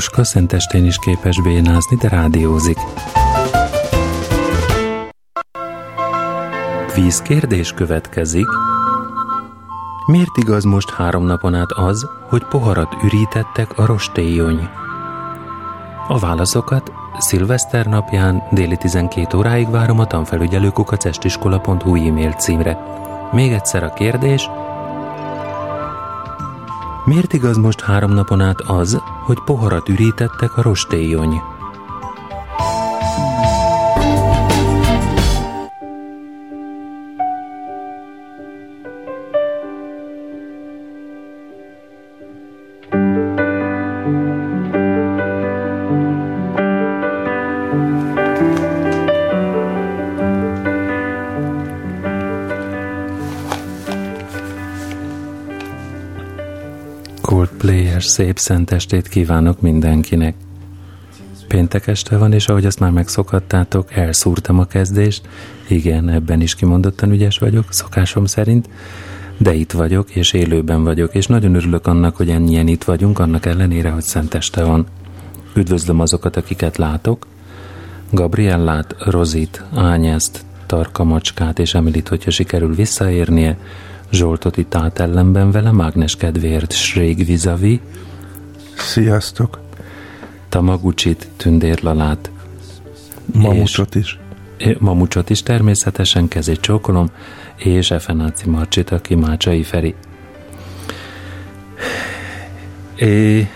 Jóska szentestén is képes bénázni, de rádiózik. Vízkérdés következik. Miért igaz most három napon át az, hogy poharat ürítettek a rostélyony? A válaszokat szilveszter napján déli 12 óráig várom a tanfelügyelőkukacestiskola.hu e-mail címre. Még egyszer a kérdés, Miért igaz most három napon át az, hogy poharat ürítettek a rostélyony? Szép szentestét kívánok mindenkinek. Péntek este van, és ahogy azt már megszokhattátok, elszúrtam a kezdést. Igen, ebben is kimondottan ügyes vagyok, szokásom szerint, de itt vagyok, és élőben vagyok, és nagyon örülök annak, hogy ennyien itt vagyunk, annak ellenére, hogy szenteste van. Üdvözlöm azokat, akiket látok. Gabriellát, Rozit, Ányeszt, Tarka Macskát és Emilit, hogyha sikerül visszaérnie, Zsoltot itt át ellenben vele, Mágnes kedvéért Srég Vizavi. Sziasztok! Tamagucsit, Tündérlalát. Mamucsot is. Mamucsot is természetesen, kezét csókolom, és Efenáci Marcsit, aki Mácsai Feri. É,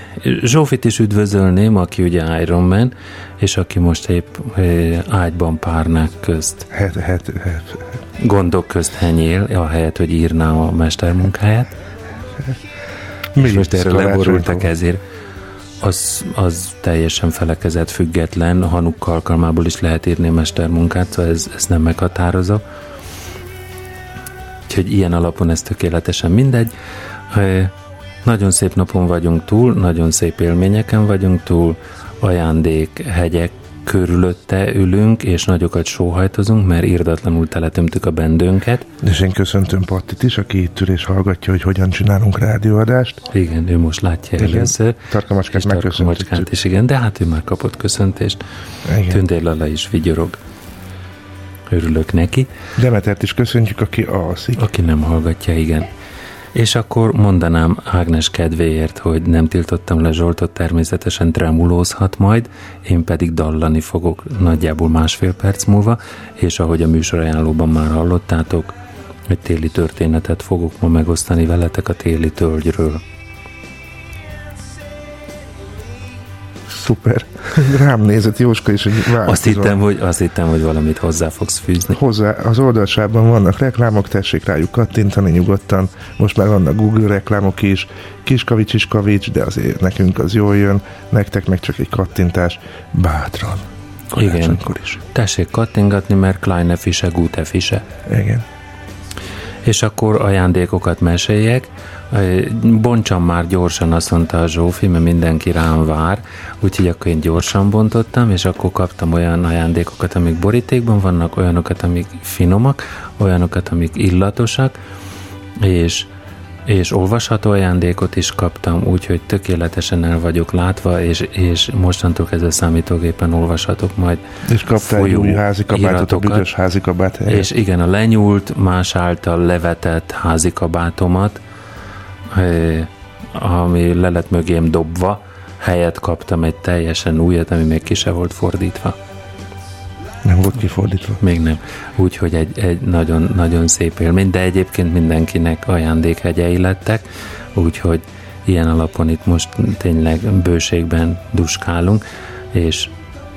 Zsófit is üdvözölném, aki ugye Iron Man, és aki most épp ágyban párnák közt. Het, het, het, gondok közt henyél, ahelyett, hogy írná a mestermunkáját. Mi és most erről leborultak ezért. Az, az teljesen felekezett, független, Hanuk alkalmából is lehet írni a mestermunkát, szóval ez, ez nem meghatározó. Úgyhogy ilyen alapon ez tökéletesen mindegy. Nagyon szép napon vagyunk túl, nagyon szép élményeken vagyunk túl, ajándék, hegyek, körülötte ülünk, és nagyokat sóhajtozunk, mert írdatlanul teletömtük a bendőnket. És én köszöntöm Pattit is, aki itt ül és hallgatja, hogy hogyan csinálunk rádióadást. Igen, ő most látja igen. először. Tarkamacskát megköszöntjük. is, igen, de hát ő már kapott köszöntést. Tündér Lala is vigyorog. Örülök neki. Demetert is köszöntjük, aki alszik. Aki nem hallgatja, igen. És akkor mondanám Ágnes kedvéért, hogy nem tiltottam le Zsoltot, természetesen tremulózhat majd, én pedig dallani fogok nagyjából másfél perc múlva, és ahogy a műsorajánlóban már hallottátok, egy téli történetet fogok ma megosztani veletek a téli tölgyről. Szuper. Rám nézett Jóska is, hogy azt hittem, hogy, azt hittem, hogy valamit hozzá fogsz fűzni. Hozzá, az oldalsában vannak reklámok, tessék rájuk kattintani nyugodtan. Most már vannak Google reklámok is, kis kavics is kavics, de azért nekünk az jól jön, nektek meg csak egy kattintás. Bátran. Igen. Is. Tessék kattingatni, mert Kleine Fische, Gute Fische. Igen. És akkor ajándékokat meséljek. Bontsam már gyorsan, azt mondta a Zsófi, mert mindenki rám vár, úgyhogy akkor én gyorsan bontottam, és akkor kaptam olyan ajándékokat, amik borítékban vannak, olyanokat, amik finomak, olyanokat, amik illatosak, és és olvasható ajándékot is kaptam, úgyhogy tökéletesen el vagyok látva, és, és mostantól kezdve számítógépen olvashatok majd És kaptál egy új házikabátot, a büdös házikabát helyett. És igen, a lenyúlt, más által levetett házikabátomat, ami le lett mögém dobva, helyet kaptam egy teljesen újat, ami még ki se volt fordítva. Nem volt kifordítva? Még nem. Úgyhogy egy, egy nagyon, nagyon szép élmény, de egyébként mindenkinek ajándékhegyei lettek, úgyhogy ilyen alapon itt most tényleg bőségben duskálunk, és,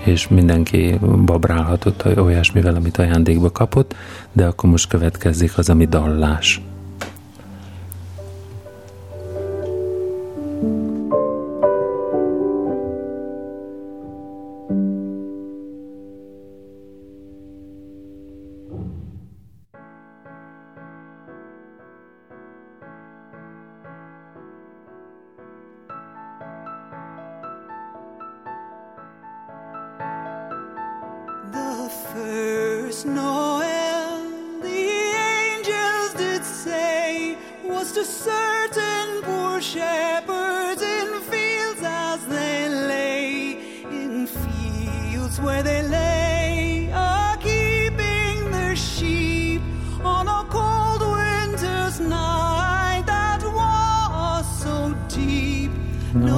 és mindenki babrálhatott olyasmivel, amit ajándékba kapott, de akkor most következik az, ami dallás.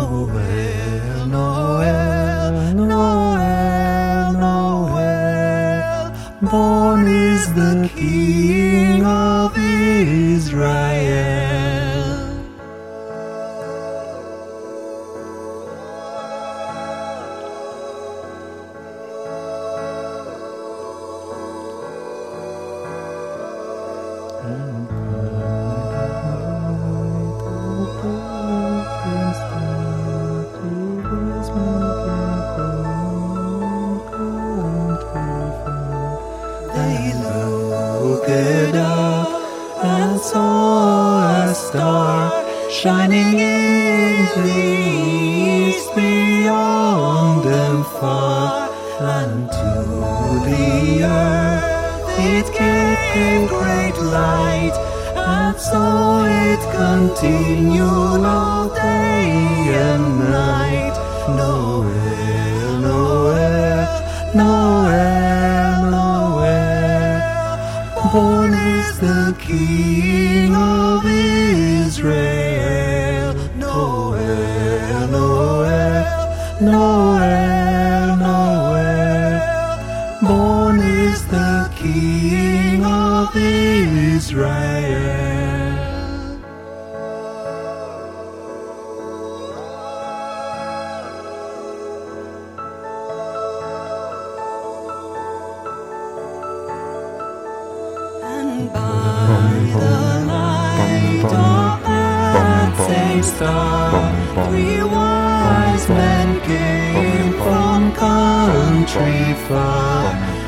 Noël, Noël, Noël, Noël, born is the King. tree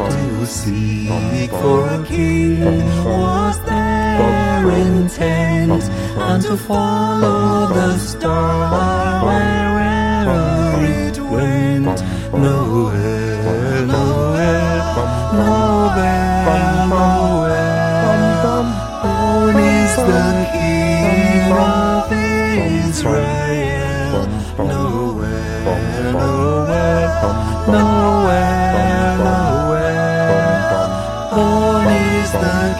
to seek for a king was their intent, and to follow the star wherever it went. Nowhere, nowhere, nowhere, nowhere. Born is the King of Israel. Nowhere, nowhere, nowhere. Father.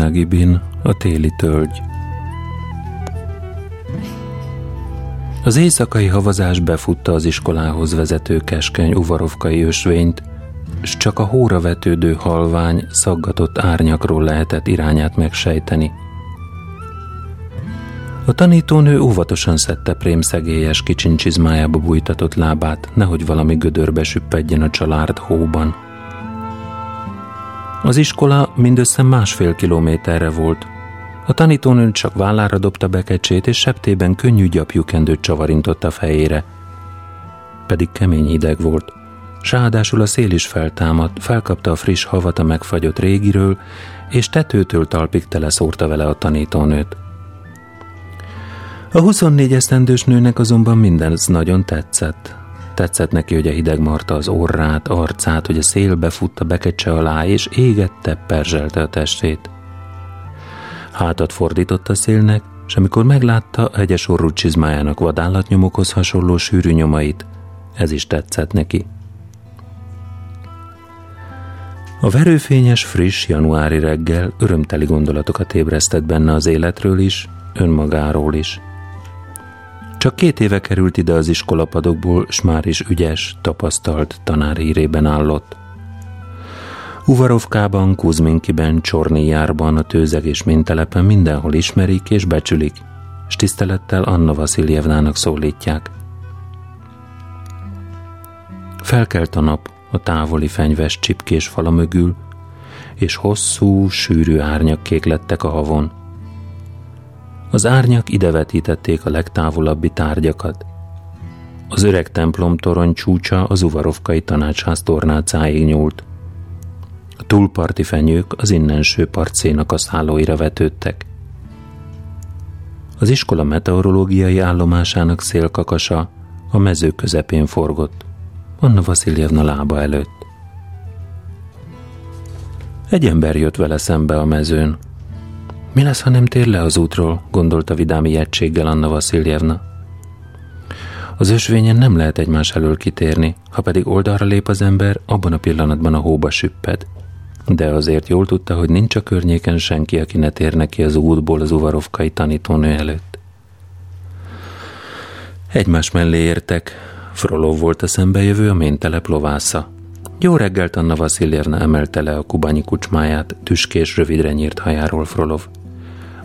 Nagibin a téli tölgy. Az éjszakai havazás befutta az iskolához vezető keskeny uvarovkai ösvényt, s csak a hóra vetődő halvány, szaggatott árnyakról lehetett irányát megsejteni. A tanítónő óvatosan szedte prém szegélyes kicsincsizmájába bújtatott lábát, nehogy valami gödörbe süppedjen a család hóban. Az iskola mindössze másfél kilométerre volt. A tanítónő csak vállára dobta bekecsét, és septében könnyű gyapjukendőt csavarintott a fejére. Pedig kemény hideg volt. Sáadásul a szél is feltámadt, felkapta a friss havat a megfagyott régiről, és tetőtől talpig teleszórta vele a tanítónőt. A 24 esztendős nőnek azonban minden nagyon tetszett. Tetszett neki, hogy a hideg marta az orrát, arcát, hogy a szél befutta bekecse alá, és égette, perzselte a testét. Hátat fordított a szélnek, és amikor meglátta a hegyes orrú csizmájának vadállatnyomokhoz hasonló sűrű nyomait, ez is tetszett neki. A verőfényes, friss januári reggel örömteli gondolatokat ébresztett benne az életről is, önmagáról is – csak két éve került ide az iskolapadokból, s már is ügyes, tapasztalt tanár hírében állott. Uvarovkában, Kuzminkiben, Csornijárban, a tőzeg és mintelepen mindenhol ismerik és becsülik, s tisztelettel Anna Vasiljevnának szólítják. Felkelt a nap a távoli fenyves csipkés fala mögül, és hosszú, sűrű árnyak lettek a havon – az árnyak idevetítették a legtávolabbi tárgyakat. Az öreg templom torony csúcsa az uvarovkai tanácsház tornácáig nyúlt. A túlparti fenyők az innenső partszénak a szállóira vetődtek. Az iskola meteorológiai állomásának szélkakasa a mező közepén forgott, Anna Vasiljevna lába előtt. Egy ember jött vele szembe a mezőn, mi lesz, ha nem tér le az útról, gondolta vidám ijegységgel Anna Vasiljevna. Az ösvényen nem lehet egymás elől kitérni, ha pedig oldalra lép az ember, abban a pillanatban a hóba süpped. De azért jól tudta, hogy nincs a környéken senki, aki ne térne ki az útból az uvarovkai tanítónő előtt. Egymás mellé értek. Frolov volt a szembejövő, a méntelep lovásza. Jó reggelt Anna Vasiljevna emelte le a kubanyi kucsmáját, tüskés, rövidre nyírt hajáról Frolov.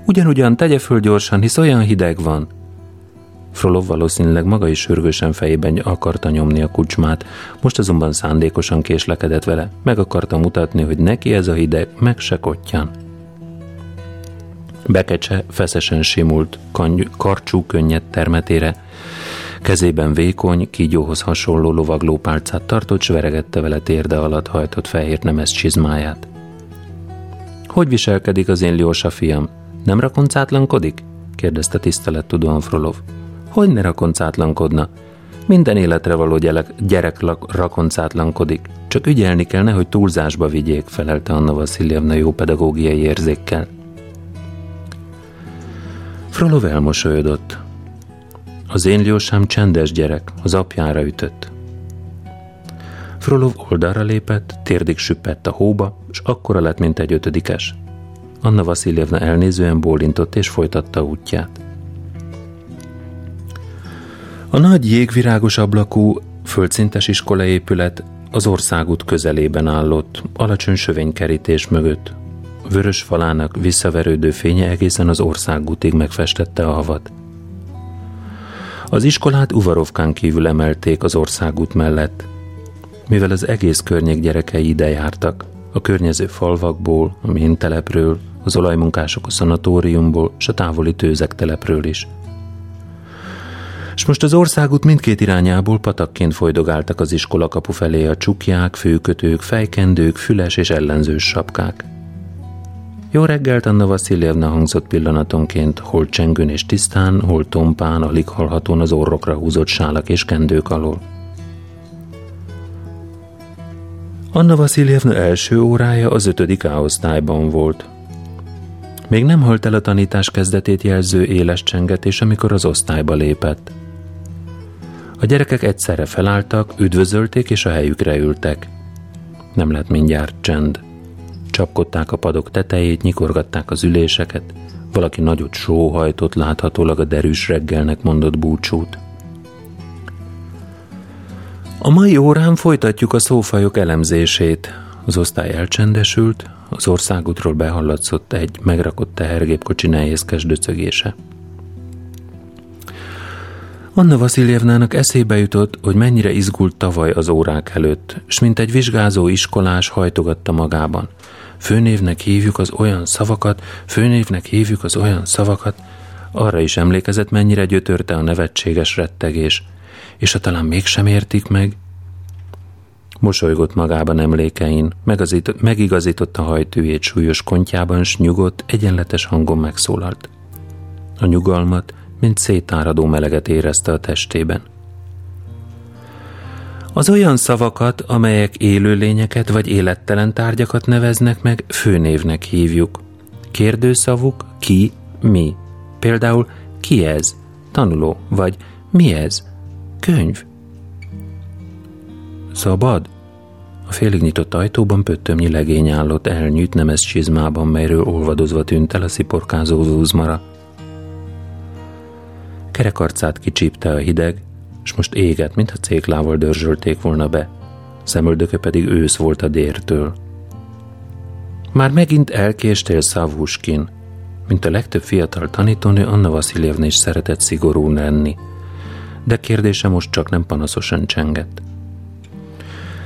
Ugyanúgyan tegye föl gyorsan, hisz olyan hideg van. Frolov valószínűleg maga is sürgősen fejében akarta nyomni a kucsmát, most azonban szándékosan késlekedett vele, meg akarta mutatni, hogy neki ez a hideg meg se kottyan. Bekecse feszesen simult, kany- karcsú könnyed termetére, kezében vékony, kígyóhoz hasonló lovaglópálcát tartott, s veregette vele térde alatt hajtott fehér nemes csizmáját. Hogy viselkedik az én Ljósa fiam? Nem rakoncátlankodik? kérdezte tisztelettudóan Frolov. Hogy ne rakoncátlankodna? Minden életre való gyerek, gyerek rakoncátlankodik. Csak ügyelni kell, nehogy túlzásba vigyék, felelte Anna Vasiljevna jó pedagógiai érzékkel. Frolov elmosolyodott. Az én Ljósám csendes gyerek, az apjára ütött. Frolov oldalra lépett, térdig süppett a hóba, és akkora lett, mint egy ötödikes. Anna Vasiljevna elnézően bólintott és folytatta útját. A nagy jégvirágos ablakú, földszintes iskolaépület az országút közelében állott, alacsony sövénykerítés mögött. Vörös falának visszaverődő fénye egészen az országútig megfestette a havat. Az iskolát Uvarovkán kívül emelték az országút mellett, mivel az egész környék gyerekei ide jártak, a környező falvakból, a mintelepről, az olajmunkások a szanatóriumból, s a távoli tőzek telepről is. És most az országút mindkét irányából patakként folydogáltak az iskola kapu felé a csukják, főkötők, fejkendők, füles és ellenzős sapkák. Jó reggelt, Anna Vasiljevna hangzott pillanatonként, hol csengőn és tisztán, hol tompán, alig hallhatón az orrokra húzott sálak és kendők alól. Anna Vasiljevna első órája az ötödik A-osztályban volt. Még nem halt el a tanítás kezdetét jelző éles csengetés, amikor az osztályba lépett. A gyerekek egyszerre felálltak, üdvözölték és a helyükre ültek. Nem lett mindjárt csend. Csapkodták a padok tetejét, nyikorgatták az üléseket, valaki nagyot sóhajtott, láthatólag a derűs reggelnek mondott búcsút. A mai órán folytatjuk a szófajok elemzését. Az osztály elcsendesült, az országútról behallatszott egy megrakott tehergépkocsi nehézkes döcögése. Anna Vasiljevnának eszébe jutott, hogy mennyire izgult tavaly az órák előtt, s mint egy vizsgázó iskolás hajtogatta magában. Főnévnek hívjuk az olyan szavakat, főnévnek hívjuk az olyan szavakat, arra is emlékezett, mennyire gyötörte a nevetséges rettegés, és ha talán mégsem értik meg, Mosolygott magában emlékein, megigazította hajtűjét súlyos kontjában, s nyugodt, egyenletes hangon megszólalt. A nyugalmat, mint szétáradó meleget érezte a testében. Az olyan szavakat, amelyek élőlényeket vagy élettelen tárgyakat neveznek meg, főnévnek hívjuk. Kérdőszavuk ki, mi. Például ki ez? Tanuló. Vagy mi ez? Könyv. Szabad? A félig nyitott ajtóban pöttömnyi legény állott elnyűjt nemes csizmában, melyről olvadozva tűnt el a sziporkázó zúzmara. Kerekarcát kicsípte a hideg, és most éget, mintha céklával dörzsölték volna be. Szemöldöke pedig ősz volt a dértől. Már megint elkéstél Szavuskin, mint a legtöbb fiatal tanítónő, Anna Vasiljevna is szeretett szigorú lenni. De kérdése most csak nem panaszosan csengett.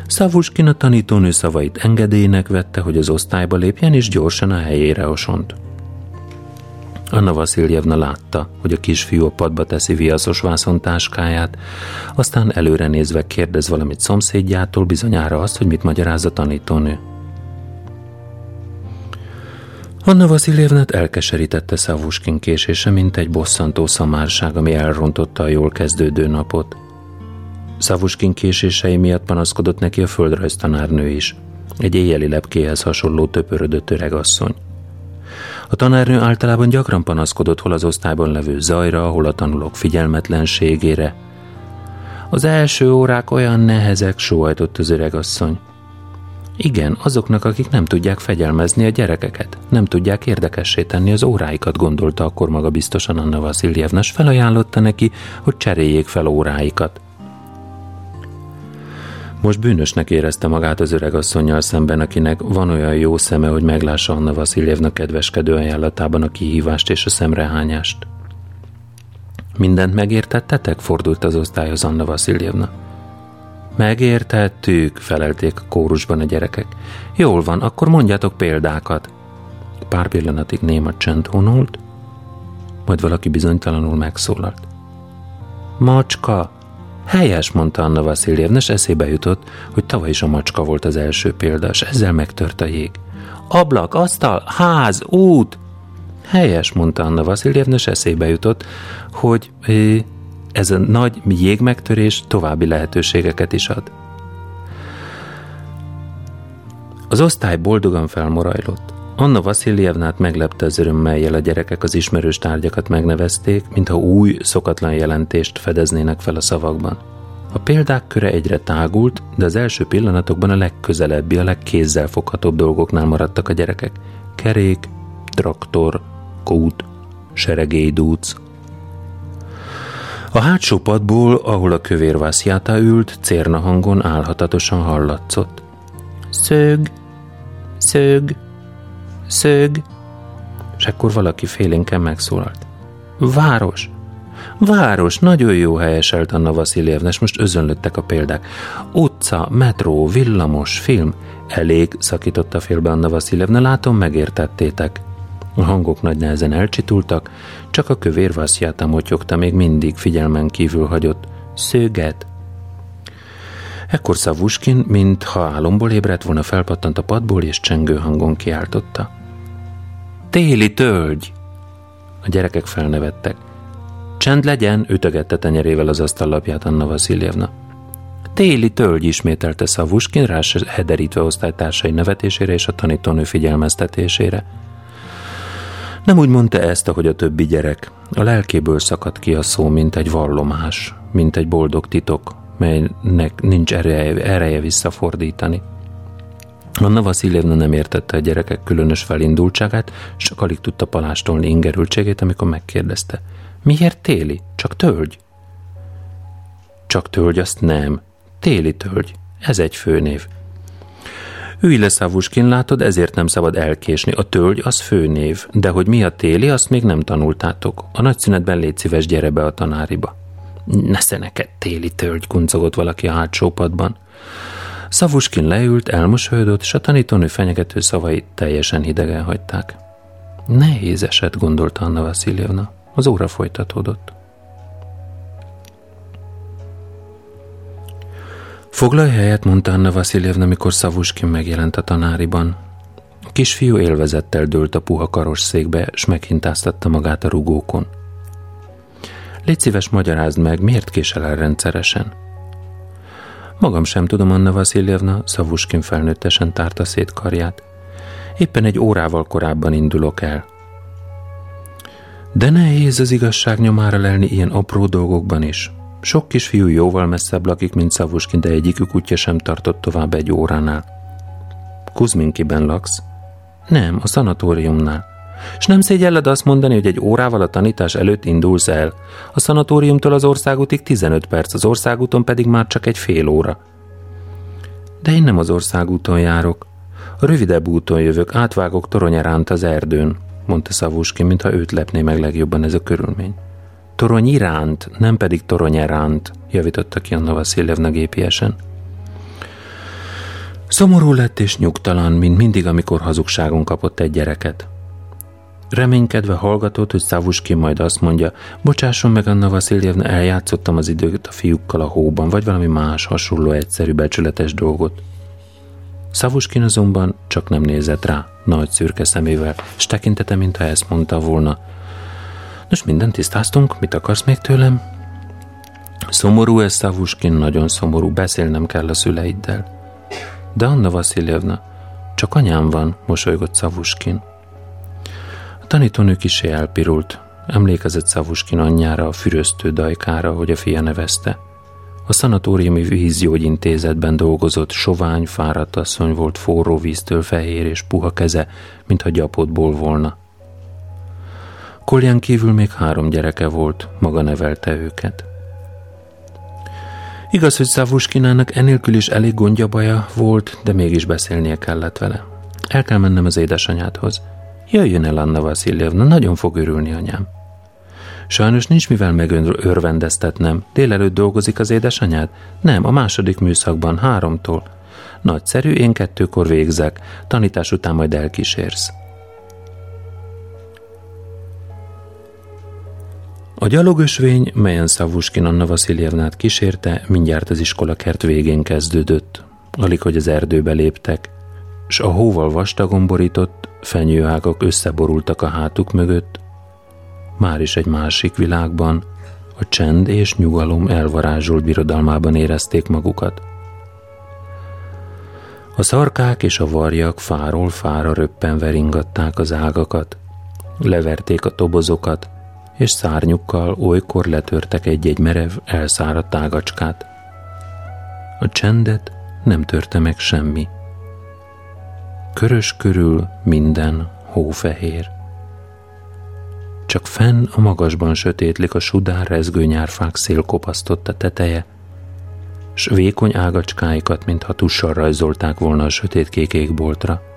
Szavuskin a tanítónő szavait engedélynek vette, hogy az osztályba lépjen, és gyorsan a helyére osont. Anna Vasiljevna látta, hogy a kisfiú a padba teszi viaszos vászontáskáját, aztán előre nézve kérdez valamit szomszédjától, bizonyára azt, hogy mit magyaráz a tanítónő. Anna Vasiljevnát elkeserítette Szavuskin késése, mint egy bosszantó szamárság, ami elrontotta a jól kezdődő napot. Szavuskin késései miatt panaszkodott neki a földrajztanárnő is, egy éjjeli lepkéhez hasonló töpörödött öregasszony. A tanárnő általában gyakran panaszkodott hol az osztályban levő zajra, hol a tanulók figyelmetlenségére. Az első órák olyan nehezek, sóhajtott az öregasszony. Igen, azoknak, akik nem tudják fegyelmezni a gyerekeket, nem tudják érdekessé tenni az óráikat, gondolta akkor maga biztosan Anna Vasiljevna, felajánlotta neki, hogy cseréljék fel óráikat. Most bűnösnek érezte magát az öreg asszonyjal szemben, akinek van olyan jó szeme, hogy meglássa Anna Vasiljevna kedveskedő ajánlatában a kihívást és a szemrehányást. Mindent megértettetek? fordult az osztályhoz Anna Vasiljevna. Megértettük, felelték a kórusban a gyerekek. Jól van, akkor mondjátok példákat. Pár pillanatig néma csend honolt, majd valaki bizonytalanul megszólalt. Macska, Helyes, mondta Anna Vasiljevna, és eszébe jutott, hogy tavaly is a macska volt az első példa, és ezzel megtört a jég. Ablak, asztal, ház, út! Helyes, mondta Anna Vasiljevna, és eszébe jutott, hogy ez a nagy jégmegtörés további lehetőségeket is ad. Az osztály boldogan felmorajlott. Anna Vasiljevnát meglepte az örömmel a gyerekek az ismerős tárgyakat megnevezték, mintha új, szokatlan jelentést fedeznének fel a szavakban. A példák köre egyre tágult, de az első pillanatokban a legközelebbi, a legkézzelfoghatóbb dolgoknál maradtak a gyerekek. Kerék, traktor, kút, seregélydúc. A hátsó padból, ahol a kövér Vászjáta ült, cérna hangon álhatatosan hallatszott. Szög, szög, Szög. És akkor valaki félénken megszólalt. Város! Város! Nagyon jó helyeselt Anna Vasiljevna, és most özönlöttek a példák. Utca, metró, villamos, film. Elég, szakította félbe Anna Vasiljevna, látom, megértettétek. A hangok nagy nehezen elcsitultak, csak a kövér Vaszjáta motyogta még mindig figyelmen kívül hagyott. Szöget! Ekkor Szavuskin, mintha álomból ébredt volna, felpattant a padból, és csengő hangon kiáltotta. Téli tölgy! A gyerekek felnevettek. Csend legyen, ütögette tenyerével az asztallapját Anna Vasiljevna. Téli tölgy ismételte Szavuskin, rá hederítve osztálytársai nevetésére és a tanítónő figyelmeztetésére. Nem úgy mondta ezt, ahogy a többi gyerek. A lelkéből szakadt ki a szó, mint egy vallomás, mint egy boldog titok, melynek nincs ereje, ereje visszafordítani. Anna Vasiljevna nem értette a gyerekek különös felindultságát, csak alig tudta palástolni ingerültségét, amikor megkérdezte. Miért téli? Csak tölgy? Csak tölgy, azt nem. Téli tölgy. Ez egy főnév. Ülj le, Szavuskin, látod, ezért nem szabad elkésni. A tölgy az főnév, de hogy mi a téli, azt még nem tanultátok. A nagyszünetben légy szíves, gyere be a tanáriba. Nesze neked téli tölgy, kuncogott valaki a hátsó padban. Szavuskin leült, elmosolyodott, és a tanítónő fenyegető szavait teljesen hidegen hagyták. Nehéz eset, gondolta Anna Vaszilievna. Az óra folytatódott. Foglalj helyet, mondta Anna Vaszilievna, mikor Szavuskin megjelent a tanáriban. A kisfiú élvezettel dőlt a puha karosszékbe, s meghintáztatta magát a rugókon. Légy szíves, magyarázd meg, miért késel el rendszeresen? Magam sem tudom, Anna Vaszilievna, Szavuskin felnőttesen tárta szét karját. Éppen egy órával korábban indulok el. De nehéz az igazság nyomára lelni ilyen apró dolgokban is. Sok kisfiú jóval messzebb lakik, mint Szavuskin, de egyikük útja sem tartott tovább egy óránál. Kuzminkiben laksz? Nem, a szanatóriumnál. És nem szégyelled azt mondani, hogy egy órával a tanítás előtt indulsz el. A szanatóriumtól az országútig 15 perc, az országúton pedig már csak egy fél óra. De én nem az országúton járok. A rövidebb úton jövök, átvágok toronyeránt az erdőn, mondta Szavuskin, mintha őt lepné meg legjobban ez a körülmény. Torony iránt, nem pedig torony eránt, javította ki Anna Vaszilevna gépiesen. Szomorú lett és nyugtalan, mint mindig, amikor hazugságon kapott egy gyereket. Reménykedve hallgatott, hogy Szavuskin majd azt mondja, bocsásson meg Anna Vaszilievna, eljátszottam az időt a fiúkkal a hóban, vagy valami más hasonló egyszerű becsületes dolgot. Szavuskin azonban csak nem nézett rá, nagy szürke szemével, és tekintete, mintha ezt mondta volna. Nos, mindent tisztáztunk, mit akarsz még tőlem? Szomorú ez, Szavuskin, nagyon szomorú, beszélnem kell a szüleiddel. De Anna Vaszilievna, csak anyám van, mosolygott Szavuskin. A tanítónő kisé elpirult, emlékezett Szavuskin anyjára, a füröztő dajkára, hogy a fia nevezte. A szanatóriumi vízgyógyintézetben dolgozott, sovány, fáradt asszony volt forró víztől fehér és puha keze, mintha gyapotból volna. Kolján kívül még három gyereke volt, maga nevelte őket. Igaz, hogy Szavuskinának enélkül is elég gondja baja volt, de mégis beszélnie kellett vele. El kell mennem az édesanyádhoz. Jöjjön el, Anna Vaszilievna, nagyon fog örülni anyám. Sajnos nincs mivel megörvendeztetnem. Délelőtt dolgozik az édesanyád? Nem, a második műszakban, háromtól. Nagyszerű, én kettőkor végzek. Tanítás után majd elkísérsz. A gyalogösvény, melyen Szavuskin Anna Vaszilievnát kísérte, mindjárt az iskola kert végén kezdődött. Alig, hogy az erdőbe léptek, s a hóval vastagon borított, fenyőágak összeborultak a hátuk mögött. Már is egy másik világban, a csend és nyugalom elvarázsolt birodalmában érezték magukat. A szarkák és a varjak fáról fára röppenve ringatták az ágakat, leverték a tobozokat, és szárnyukkal olykor letörtek egy-egy merev, elszáradt ágacskát. A csendet nem törte meg semmi. Körös körül minden hófehér. Csak fenn a magasban sötétlik a sudár rezgő nyárfák szélkopasztotta teteje, s vékony ágacskáikat, mintha tussal rajzolták volna a sötét kék égboltra.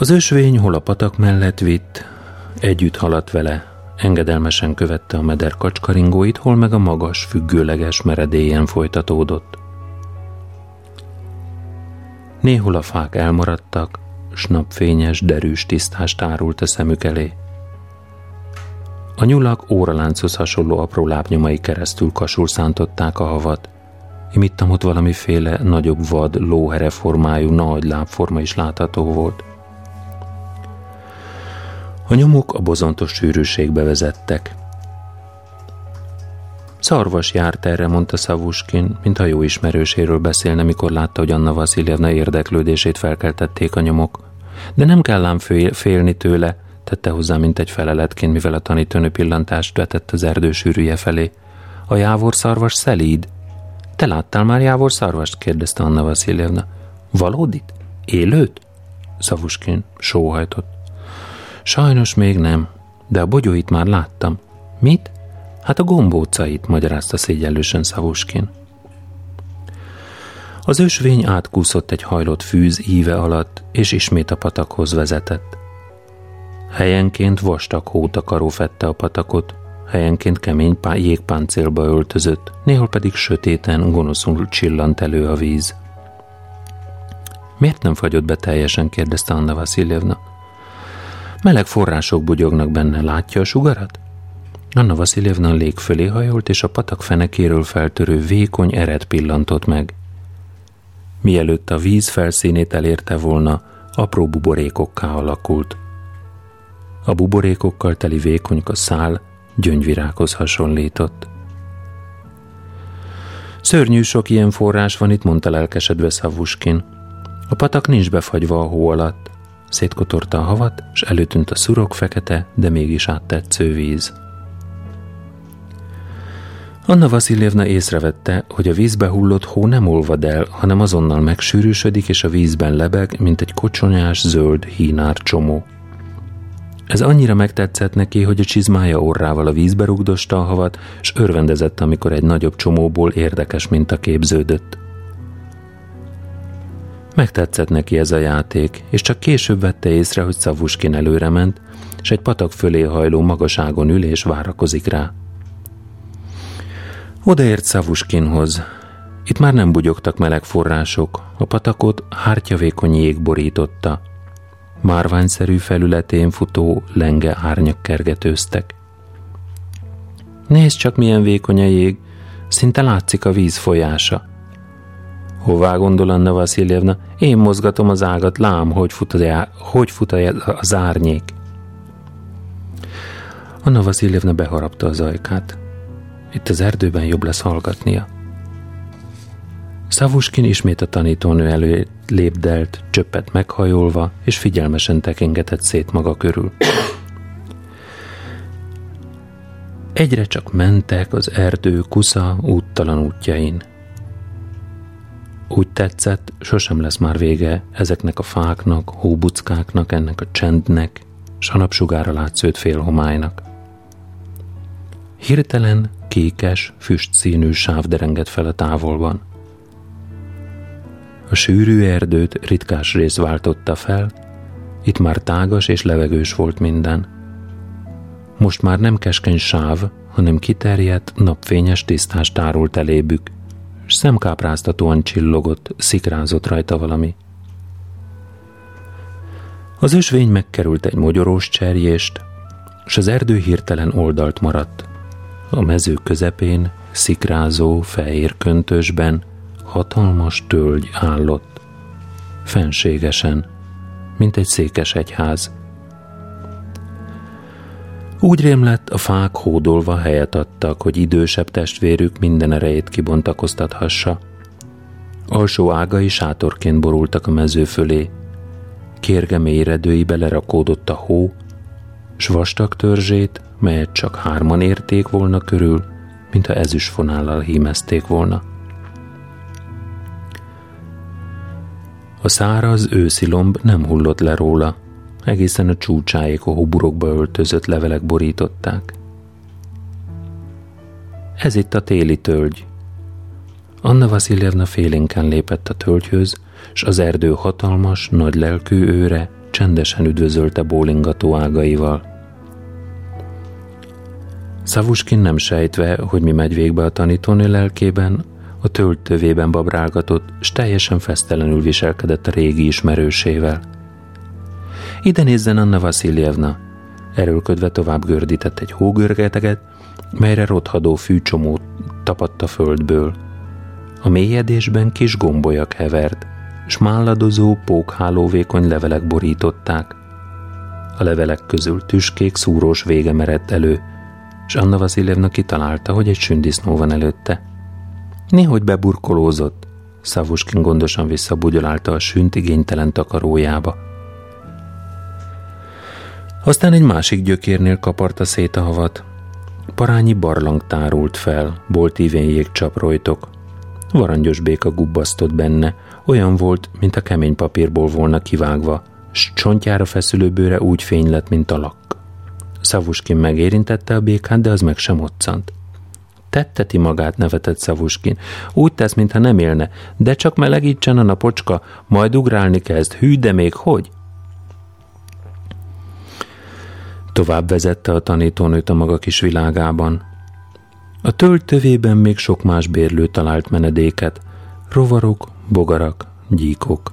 Az ösvény hol a patak mellett vitt, együtt haladt vele, engedelmesen követte a meder kacskaringóit, hol meg a magas, függőleges meredélyen folytatódott. Néhol a fák elmaradtak, s napfényes, derűs tisztást árult a szemük elé. A nyulak óralánchoz hasonló apró lábnyomai keresztül kasul szántották a havat. Imittam ott valamiféle nagyobb vad, lóhere formájú nagy lábforma is látható volt. A nyomok a bozontos sűrűségbe vezettek. Szarvas járt erre, mondta Szavuskin, mintha jó ismerőséről beszélne, mikor látta, hogy Anna Vaszilievna érdeklődését felkeltették a nyomok. De nem kell ám félni tőle, tette hozzá, mint egy feleletként, mivel a tanítőnő pillantást vetett az erdő sűrűje felé. A jávor szarvas szelíd. Te láttál már jávor szarvast? kérdezte Anna Vaszilievna. Valódit? Élőt? Szavuskin sóhajtott. Sajnos még nem, de a bogyóit már láttam. Mit? Hát a gombócait, magyarázta szégyellősen Szavuskin. Az ösvény átkúszott egy hajlott fűz íve alatt, és ismét a patakhoz vezetett. Helyenként vastag hótakaró fette a patakot, helyenként kemény jégpáncélba öltözött, néhol pedig sötéten, gonoszul csillant elő a víz. Miért nem fagyott be teljesen? kérdezte Anna Vasiljevna. Meleg források bugyognak benne, látja a sugarat? Anna Vasiljevna lég fölé hajolt, és a patak fenekéről feltörő vékony eret pillantott meg. Mielőtt a víz felszínét elérte volna, apró buborékokká alakult. A buborékokkal teli vékonyka szál gyöngyvirághoz hasonlított. Szörnyű sok ilyen forrás van itt, mondta lelkesedve Szavuskin. A patak nincs befagyva a hó alatt. Szétkotorta a havat, és előtűnt a szurok fekete, de mégis áttetsző víz. Anna Vasiljevna észrevette, hogy a vízbe hullott hó nem olvad el, hanem azonnal megsűrűsödik, és a vízben lebeg, mint egy kocsonyás zöld hínár csomó. Ez annyira megtetszett neki, hogy a csizmája orrával a vízbe rugdosta a havat, és örvendezett, amikor egy nagyobb csomóból érdekes minta képződött. Megtetszett neki ez a játék, és csak később vette észre, hogy Szavuskin előre ment, és egy patak fölé hajló magaságon ül és várakozik rá. Odaért Szavuskinhoz. Itt már nem bugyogtak meleg források, a patakot hártyavékony jég borította. Márványszerű felületén futó lenge árnyak kergetőztek. Nézd csak, milyen vékony a jég, szinte látszik a víz folyása. Hová gondol Anna Vasiljevna? Én mozgatom az ágat, lám, hogy fut az, hogy fut az árnyék. Anna Vasiljevna beharapta az ajkát. Itt az erdőben jobb lesz hallgatnia. Szavuskin ismét a tanítónő elő lépdelt, csöppet meghajolva, és figyelmesen tekingetett szét maga körül. Egyre csak mentek az erdő kusza úttalan útjain. Úgy tetszett, sosem lesz már vége ezeknek a fáknak, hóbuckáknak, ennek a csendnek, s a napsugára látszőt félhomálynak. Hirtelen kékes, füstszínű sáv derengett fel a távolban. A sűrű erdőt ritkás rész váltotta fel, itt már tágas és levegős volt minden. Most már nem keskeny sáv, hanem kiterjedt, napfényes tisztás tárult elébük, és szemkápráztatóan csillogott, szikrázott rajta valami. Az ösvény megkerült egy mogyorós cserjést, és az erdő hirtelen oldalt maradt. A mező közepén, szikrázó, fehér köntösben hatalmas tölgy állott, fenségesen, mint egy székes egyház. Úgy rém a fák hódolva helyet adtak, hogy idősebb testvérük minden erejét kibontakoztathassa. Alsó ágai sátorként borultak a mező fölé, kérge mélyredőibe lerakódott a hó, s vastag törzsét melyet csak hárman érték volna körül, mintha ezüstfonállal hímezték volna. A száraz őszi lomb nem hullott le róla, egészen a csúcsáig a hóburokba öltözött levelek borították. Ez itt a téli tölgy. Anna Vasiljevna félénken lépett a tölgyhöz, s az erdő hatalmas, nagy lelkű őre csendesen üdvözölte bólingató ágaival. Szavuskin nem sejtve, hogy mi megy végbe a tanítónő lelkében, a töltővében babrálgatott, s teljesen fesztelenül viselkedett a régi ismerősével. Ide nézzen Anna Vasiljevna! Erőlködve tovább gördített egy hógörgeteget, melyre rothadó fűcsomó tapadt a földből. A mélyedésben kis gombolyak hevert, s málladozó, pókhálóvékony levelek borították. A levelek közül tüskék szúrós vége merett elő, és Anna Vasiljevna kitalálta, hogy egy sündisznó van előtte. Néhogy beburkolózott, Szavuskin gondosan visszabugyolálta a sünt igénytelen takarójába. Aztán egy másik gyökérnél kaparta szét a havat. Parányi barlang tárult fel, bolt ívén jégcsaprojtok. Varangyos béka gubbasztott benne, olyan volt, mint a kemény papírból volna kivágva, s csontjára feszülő bőre úgy fény lett, mint a lak. Szavuskin megérintette a békát, de az meg sem moccant. Tetteti magát, nevetett Szavuskin. Úgy tesz, mintha nem élne, de csak melegítsen a napocska, majd ugrálni kezd. Hű, de még hogy? Tovább vezette a tanítónőt a maga kis világában. A töltövében még sok más bérlő talált menedéket, rovarok, bogarak, gyíkok.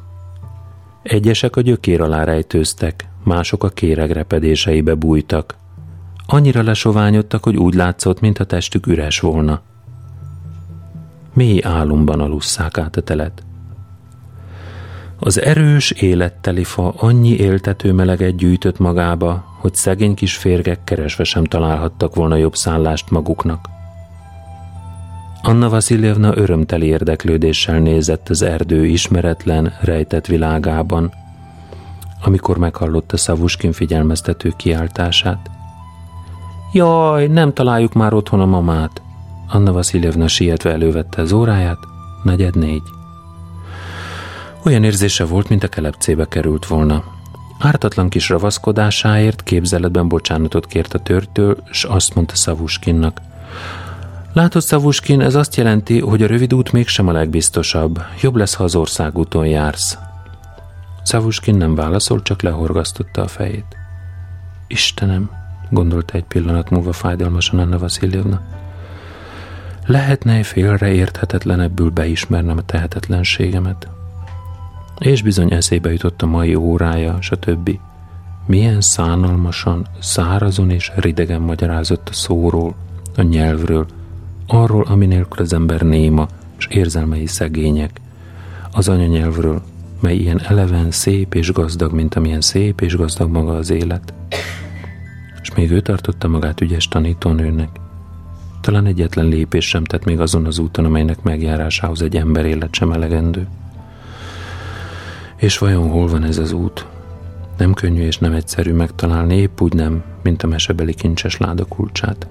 Egyesek a gyökér alá rejtőztek, mások a kéreg repedéseibe bújtak. Annyira lesoványodtak, hogy úgy látszott, mintha testük üres volna. Mély álomban alusszák át a telet. Az erős, életteli fa annyi éltető meleget gyűjtött magába, hogy szegény kis férgek keresve sem találhattak volna jobb szállást maguknak. Anna Vasiljevna örömteli érdeklődéssel nézett az erdő ismeretlen, rejtett világában, amikor meghallotta Szavuskin figyelmeztető kiáltását. Jaj, nem találjuk már otthon a mamát! Anna Vasiljevna sietve elővette az óráját, negyed négy. Olyan érzése volt, mint a kelepcébe került volna. Ártatlan kis ravaszkodásáért képzeletben bocsánatot kért a törtől, s azt mondta Szavuskinnak. Látod, Szavuskin, ez azt jelenti, hogy a rövid út mégsem a legbiztosabb. Jobb lesz, ha az országúton jársz. Szavuskin nem válaszolt, csak lehorgasztotta a fejét. Istenem, gondolta egy pillanat múlva fájdalmasan Anna Vasiljevna. Lehetne félre érthetetlenebbül beismernem a tehetetlenségemet? És bizony eszébe jutott a mai órája, stb. Milyen szánalmasan, szárazon és ridegen magyarázott a szóról, a nyelvről, arról, ami nélkül az ember néma, és érzelmei szegények, az anyanyelvről, mely ilyen eleven, szép és gazdag, mint amilyen szép és gazdag maga az élet. És még ő tartotta magát ügyes tanítónőnek. Talán egyetlen lépés sem tett még azon az úton, amelynek megjárásához egy ember élet sem elegendő. És vajon hol van ez az út? Nem könnyű és nem egyszerű megtalálni, épp úgy nem, mint a mesebeli kincses láda kulcsát.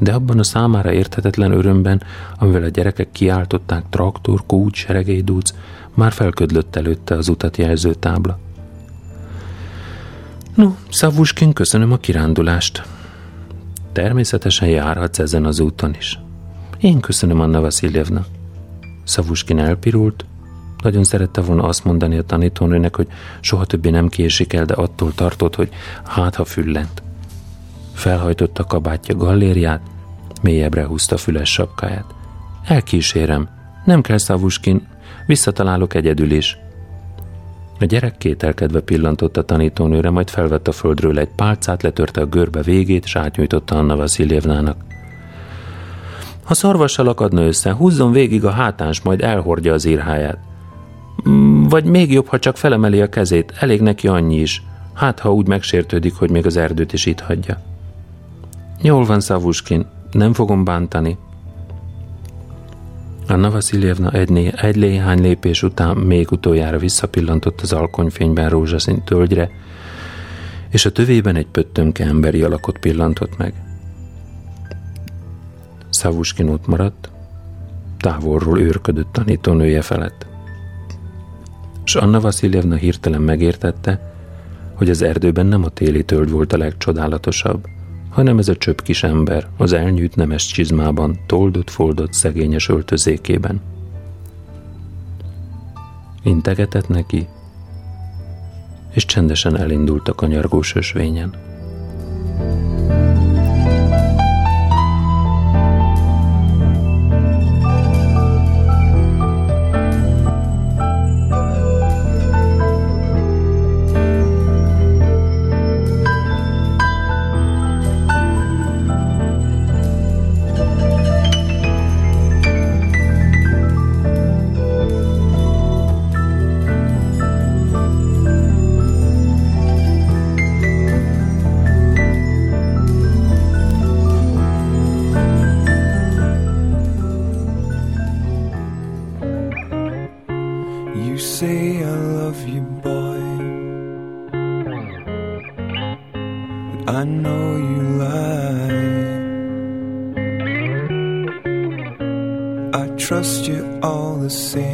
De abban a számára érthetetlen örömben, amivel a gyerekek kiáltották traktor, kúcs, seregélyduc, már felködlött előtte az utat jelző tábla. No, Szavuskin, köszönöm a kirándulást. Természetesen járhatsz ezen az úton is. Én köszönöm, Anna Vasiljevna. Szavuskin elpirult, nagyon szerette volna azt mondani a tanítónőnek, hogy soha többé nem késik el, de attól tartott, hogy hát ha füllent. Felhajtotta kabátja gallériát, mélyebbre húzta füles sapkáját. Elkísérem, nem kell szavuskin, visszatalálok egyedül is. A gyerek kételkedve pillantott a tanítónőre, majd felvett a földről egy pálcát, letörte a görbe végét, és átnyújtotta Anna Vasiljevnának. Ha szarvassal akadna össze, húzzon végig a hátáns, majd elhordja az írháját. Mm, vagy még jobb, ha csak felemeli a kezét, elég neki annyi is. Hát, ha úgy megsértődik, hogy még az erdőt is itt hagyja. Jól van, Szavuskin, nem fogom bántani. Anna Vasiljevna egy, egy léhány lépés után még utoljára visszapillantott az alkonyfényben rózsaszín tölgyre, és a tövében egy pöttönke emberi alakot pillantott meg. Szavuskin ott maradt, távolról őrködött tanítónője felett és Anna Vasiljevna hirtelen megértette, hogy az erdőben nem a téli tölgy volt a legcsodálatosabb, hanem ez a csöpp kis ember az elnyűjt nemes csizmában, toldott-foldott szegényes öltözékében. Integetett neki, és csendesen elindult a kanyargós ösvényen. see.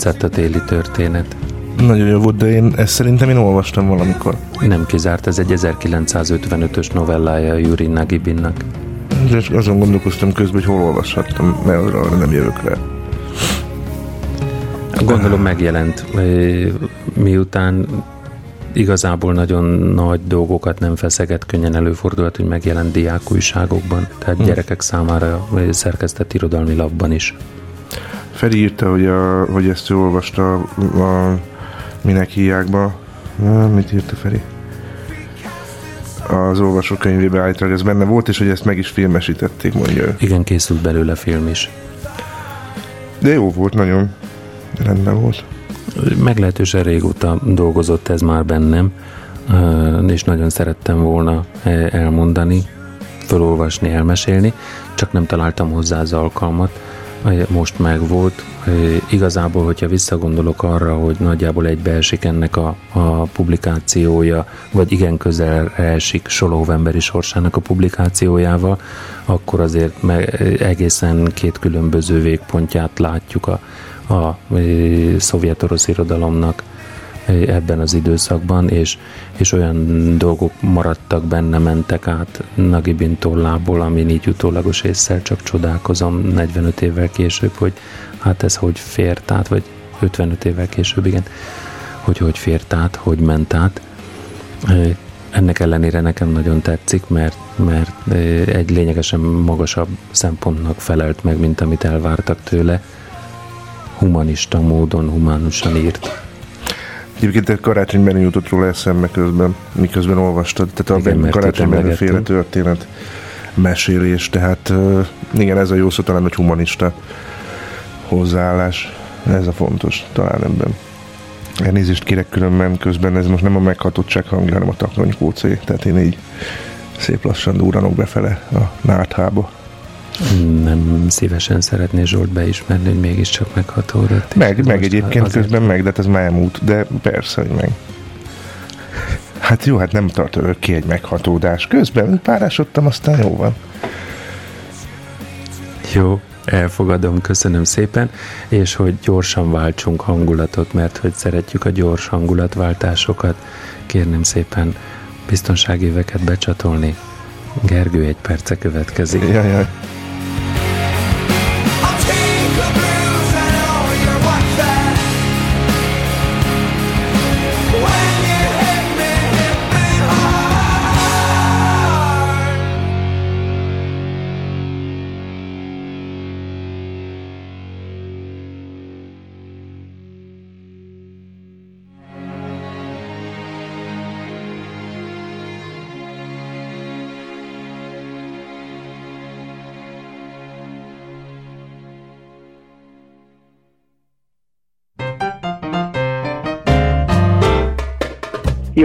Tetszett a téli történet. Nagyon jó volt, de én ezt szerintem én olvastam valamikor. Nem kizárt, ez egy 1955-ös novellája Yuri Nagibinnak. És azon gondolkoztam közben, hogy hol olvashattam, mert arra nem jövök rá. Gondolom megjelent, miután igazából nagyon nagy dolgokat nem feszeget, könnyen előfordulhat, hogy megjelent diákújságokban, tehát hmm. gyerekek számára szerkesztett irodalmi labban is. Feri írta, hogy, a, hogy ezt ő olvasta a minek híjákba. Mit írta Feri? Az olvasókönyvébe állítólag ez benne volt, és hogy ezt meg is filmesítették, mondja Igen, készült belőle film is. De jó volt, nagyon rendben volt. Meglehetősen régóta dolgozott ez már bennem, és nagyon szerettem volna elmondani, felolvasni, elmesélni, csak nem találtam hozzá az alkalmat most megvolt. Igazából, hogyha visszagondolok arra, hogy nagyjából egybeesik ennek a, a publikációja, vagy igen közel esik Solovemberi sorsának a publikációjával, akkor azért meg egészen két különböző végpontját látjuk a, a szovjet-orosz irodalomnak ebben az időszakban, és, és olyan dolgok maradtak benne, mentek át Nagibin tollából, amin így utólagos észsel csak csodálkozom 45 évvel később, hogy hát ez hogy fért át, vagy 55 évvel később, igen, hogy hogy fért át, hogy ment át. Ennek ellenére nekem nagyon tetszik, mert, mert egy lényegesen magasabb szempontnak felelt meg, mint amit elvártak tőle. Humanista módon, humánusan írt. Egyébként egy karácsonyban jutott róla eszembe közben, miközben olvastad. Tehát igen, a karácsonyban féle történet mesélés, tehát igen, ez a jó szó talán, hogy humanista hozzáállás. Ez a fontos talán ebben. Elnézést kérek különben közben, ez most nem a meghatottság hangja, hanem a takrony tehát én így szép lassan durranok befele a náthába nem szívesen szeretné Zsolt beismerni, hogy mégiscsak meghatódott. Meg, meg egyébként azért... közben meg, de hát ez már elmúlt, de persze, hogy meg. Hát jó, hát nem tart ki egy meghatódás. Közben párásodtam, aztán jó van. Jó, elfogadom, köszönöm szépen, és hogy gyorsan váltsunk hangulatot, mert hogy szeretjük a gyors hangulatváltásokat, kérném szépen biztonságéveket becsatolni. Gergő egy perce következik. Jaj,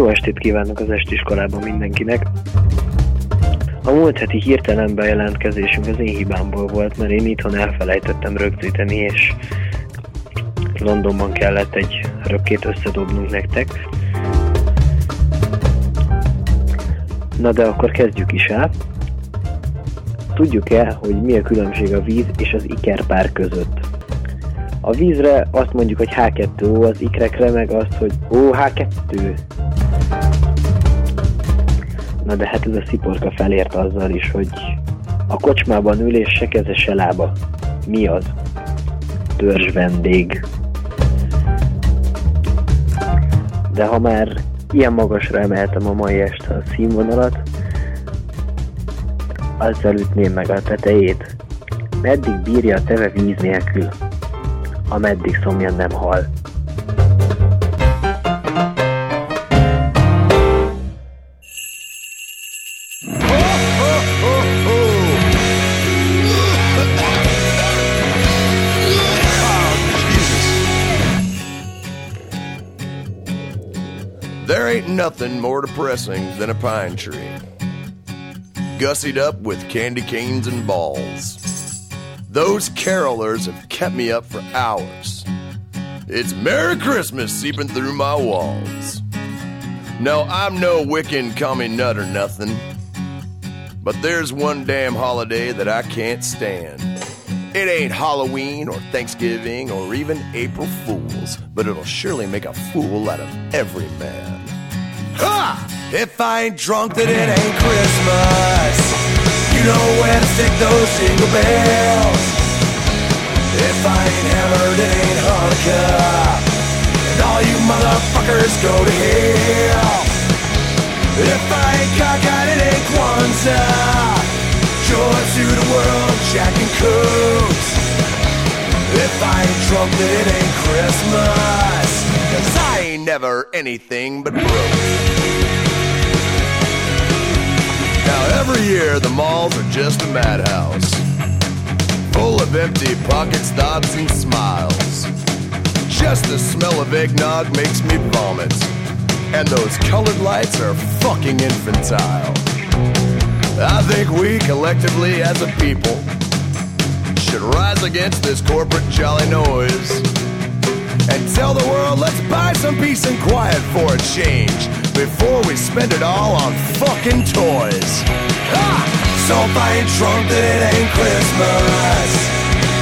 Jó estét kívánok az estiskolában mindenkinek! A múlt heti hirtelen bejelentkezésünk az én hibámból volt, mert én itthon elfelejtettem rögzíteni, és Londonban kellett egy rökkét összedobnunk nektek. Na de akkor kezdjük is el. Tudjuk-e, hogy mi a különbség a víz és az ikerpár között? A vízre azt mondjuk, hogy H2O, az ikrekre meg azt, hogy OH2. Na de hát ez a sziporka felért azzal is, hogy a kocsmában ül és se keze se lába. Mi az? Törzs vendég. De ha már ilyen magasra emeltem a mai este a színvonalat, azzal ütném meg a tetejét. Meddig bírja a teve víz nélkül? Ameddig szomjan nem hal. Nothing more depressing than a pine tree. Gussied up with candy canes and balls. Those carolers have kept me up for hours. It's Merry Christmas seeping through my walls. No, I'm no Wiccan commie nut or nothing. But there's one damn holiday that I can't stand. It ain't Halloween or Thanksgiving or even April Fools, but it'll surely make a fool out of every man. Ha! If I ain't drunk, then it ain't Christmas. You know where to stick those jingle bells. If I ain't hammered, it ain't Hanukkah. And all you motherfuckers go to hell. If I ain't cockeyed, it ain't Kwanzaa. Joy to the world, Jack and Cooks. If I ain't drunk, then it ain't Christmas. Cause I ain't never anything but broke. Every year the malls are just a madhouse. Full of empty pockets, thoughts, and smiles. Just the smell of eggnog makes me vomit. And those colored lights are fucking infantile. I think we collectively as a people should rise against this corporate jolly noise and tell the world let's buy some peace and quiet for a change before we spend it all on fucking toys. So if I ain't drunk, then it ain't Christmas.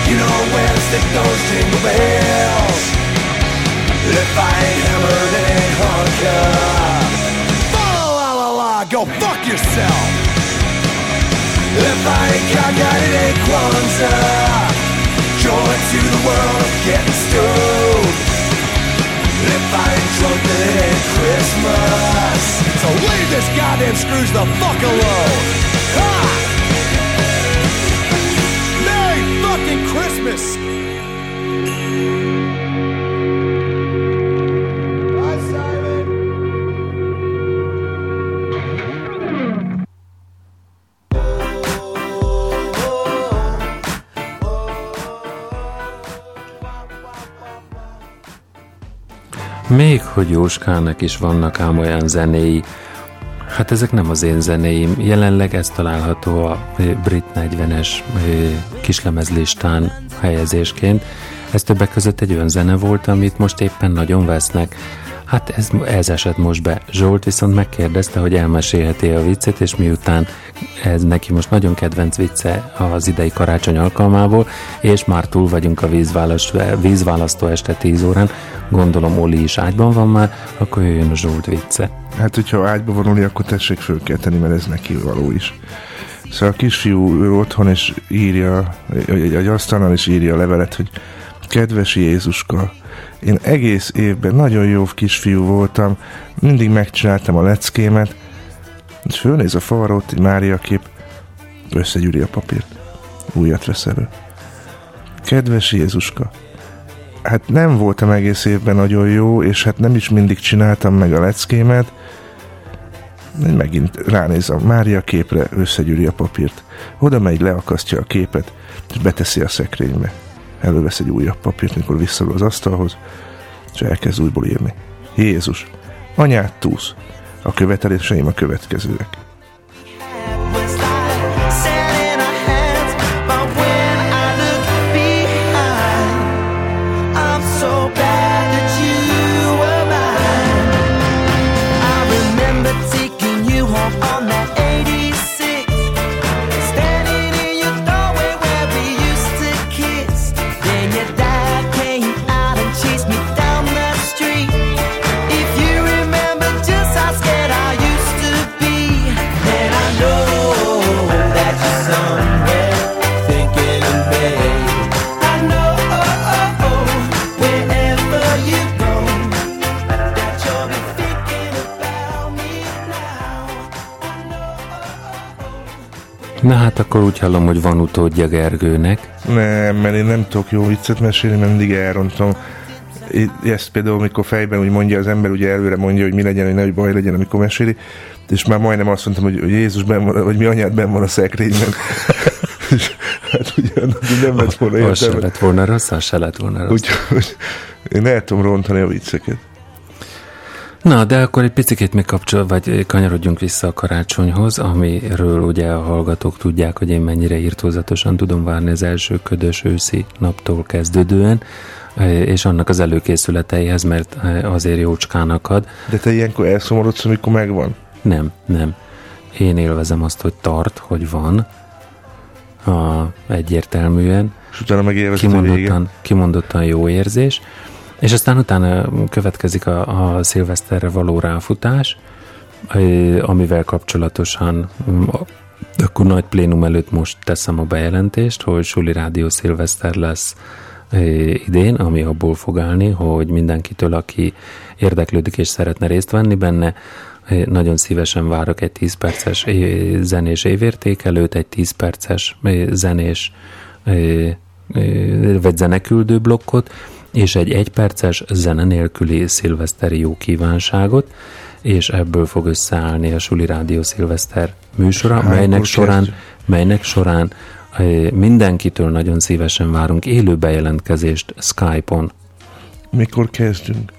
You know where to stick those jingle bells. If I ain't hammered, it ain't Hanukkah. Fa la la la, go fuck yourself. If I ain't cockeyed, it ain't Kwanzaa. Joy to the world of getting stoned. If I ain't drunk, then it ain't Christmas. So leave this goddamn Scrooge the fuck alone. Ha! Merry fucking Christmas! Még hogy Jóskának is vannak ám olyan zenéi, hát ezek nem az én zenéim, jelenleg ez található a brit 40-es kislemezlistán helyezésként. Ez többek között egy olyan zene volt, amit most éppen nagyon vesznek. Hát ez, ez esett most be. Zsolt viszont megkérdezte, hogy elmesélheti a viccet, és miután ez neki most nagyon kedvenc vicce az idei karácsony alkalmából, és már túl vagyunk a vízválasztó, vízválasztó este 10 órán, gondolom Oli is ágyban van már, akkor jöjjön a Zsolt vicce. Hát, hogyha ágyba vonulni, akkor tessék fölkelteni, mert ez neki való is. Szóval a kisfiú ő otthon és írja, egy, asztalnal is írja a levelet, hogy kedves Jézuska, én egész évben nagyon jó kisfiú voltam, mindig megcsináltam a leckémet, és fölnéz a favarót, egy Mária kép, összegyűri a papírt, újat vesz elő. Kedves Jézuska, hát nem voltam egész évben nagyon jó, és hát nem is mindig csináltam meg a leckémet, megint ránéz a Mária képre, összegyűri a papírt. Oda megy, leakasztja a képet, és beteszi a szekrénybe. Elővesz egy újabb papírt, mikor visszaül az asztalhoz, és elkezd újból írni. Jézus, anyát túsz. A követeléseim a következőek. Na hát akkor úgy hallom, hogy van utódja Gergőnek. Nem, mert én nem tudok jó viccet mesélni, mert mindig elrontom. Ezt például, amikor fejben úgy mondja az ember, ugye előre mondja, hogy mi legyen, hogy nehogy baj legyen, amikor meséli, és már majdnem azt mondtam, hogy hogy Jézus ben van, vagy mi anyád ben van a szekrényben. És hát ugye nem lett volna Az se értelme. lett volna rossz, se lett volna rossz. Úgyhogy én el tudom rontani a vicceket. Na, de akkor egy picit még kapcsol, vagy kanyarodjunk vissza a karácsonyhoz, amiről ugye a hallgatók tudják, hogy én mennyire írtózatosan tudom várni az első ködös őszi naptól kezdődően, és annak az előkészületeihez, mert azért jócskának ad. De te ilyenkor elszomorodsz, amikor megvan? Nem, nem. Én élvezem azt, hogy tart, hogy van, a, egyértelműen, És utána meg élvezett a vége. kimondottan, kimondottan jó érzés, és aztán utána következik a, a szilveszterre való ráfutás, amivel kapcsolatosan akkor nagy plénum előtt most teszem a bejelentést, hogy Suli Rádió szilveszter lesz idén, ami abból fog állni, hogy mindenkitől, aki érdeklődik és szeretne részt venni benne, nagyon szívesen várok egy 10 perces zenés évértékelőt, egy 10 perces zenés vagy zeneküldő blokkot, és egy egyperces zene nélküli szilveszteri jó kívánságot, és ebből fog összeállni a Suli Rádió szilveszter műsora, Hánykor melynek során, melynek során ö, mindenkitől nagyon szívesen várunk élő bejelentkezést Skype-on. Mikor kezdünk?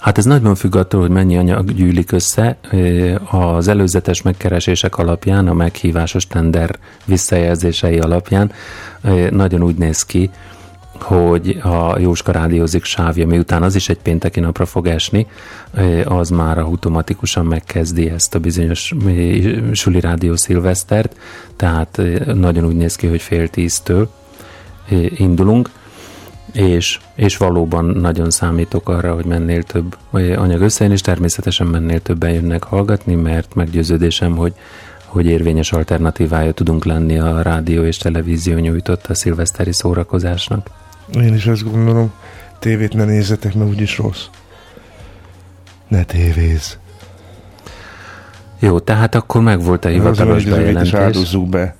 Hát ez nagyban függ attól, hogy mennyi anyag gyűlik össze. Ö, Az előzetes megkeresések alapján, a meghívásos tender visszajelzései alapján ö, nagyon úgy néz ki, hogy a Jóska rádiózik sávja, miután az is egy pénteki napra fog esni, az már automatikusan megkezdi ezt a bizonyos Suli Rádió szilvesztert, tehát nagyon úgy néz ki, hogy fél tíztől indulunk és, és valóban nagyon számítok arra, hogy mennél több anyag összejön, és természetesen mennél többen jönnek hallgatni, mert meggyőződésem, hogy, hogy érvényes alternatívája tudunk lenni a rádió és televízió nyújtott a szilveszteri szórakozásnak. Én is azt gondolom, tévét ne nézzetek, mert úgyis rossz. Ne tévéz. Jó, tehát akkor meg volt a Az hivatalos az is bejelentés. áldozzuk be.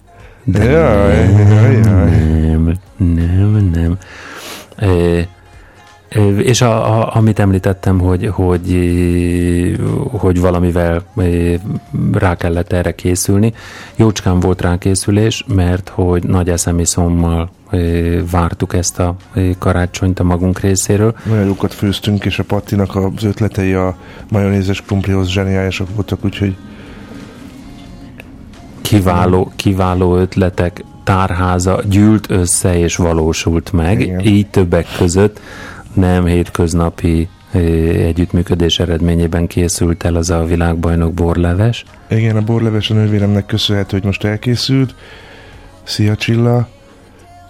De Jaj, jaj, jaj. nem, nem, nem. É, és a, a, amit említettem, hogy, hogy, hogy valamivel rá kellett erre készülni. Jócskán volt rá készülés, mert hogy nagy eszemiszommal vártuk ezt a karácsonyt a magunk részéről. Nagyon jókat főztünk, és a Pattinak az ötletei a majonézes krumplihoz zseniálisak voltak, úgyhogy kiváló, kiváló ötletek tárháza gyűlt össze és valósult meg, Igen. így többek között nem hétköznapi ö, együttműködés eredményében készült el az a világbajnok borleves. igen, a borleves a nővéremnek köszönhető, hogy most elkészült. Szia Csilla!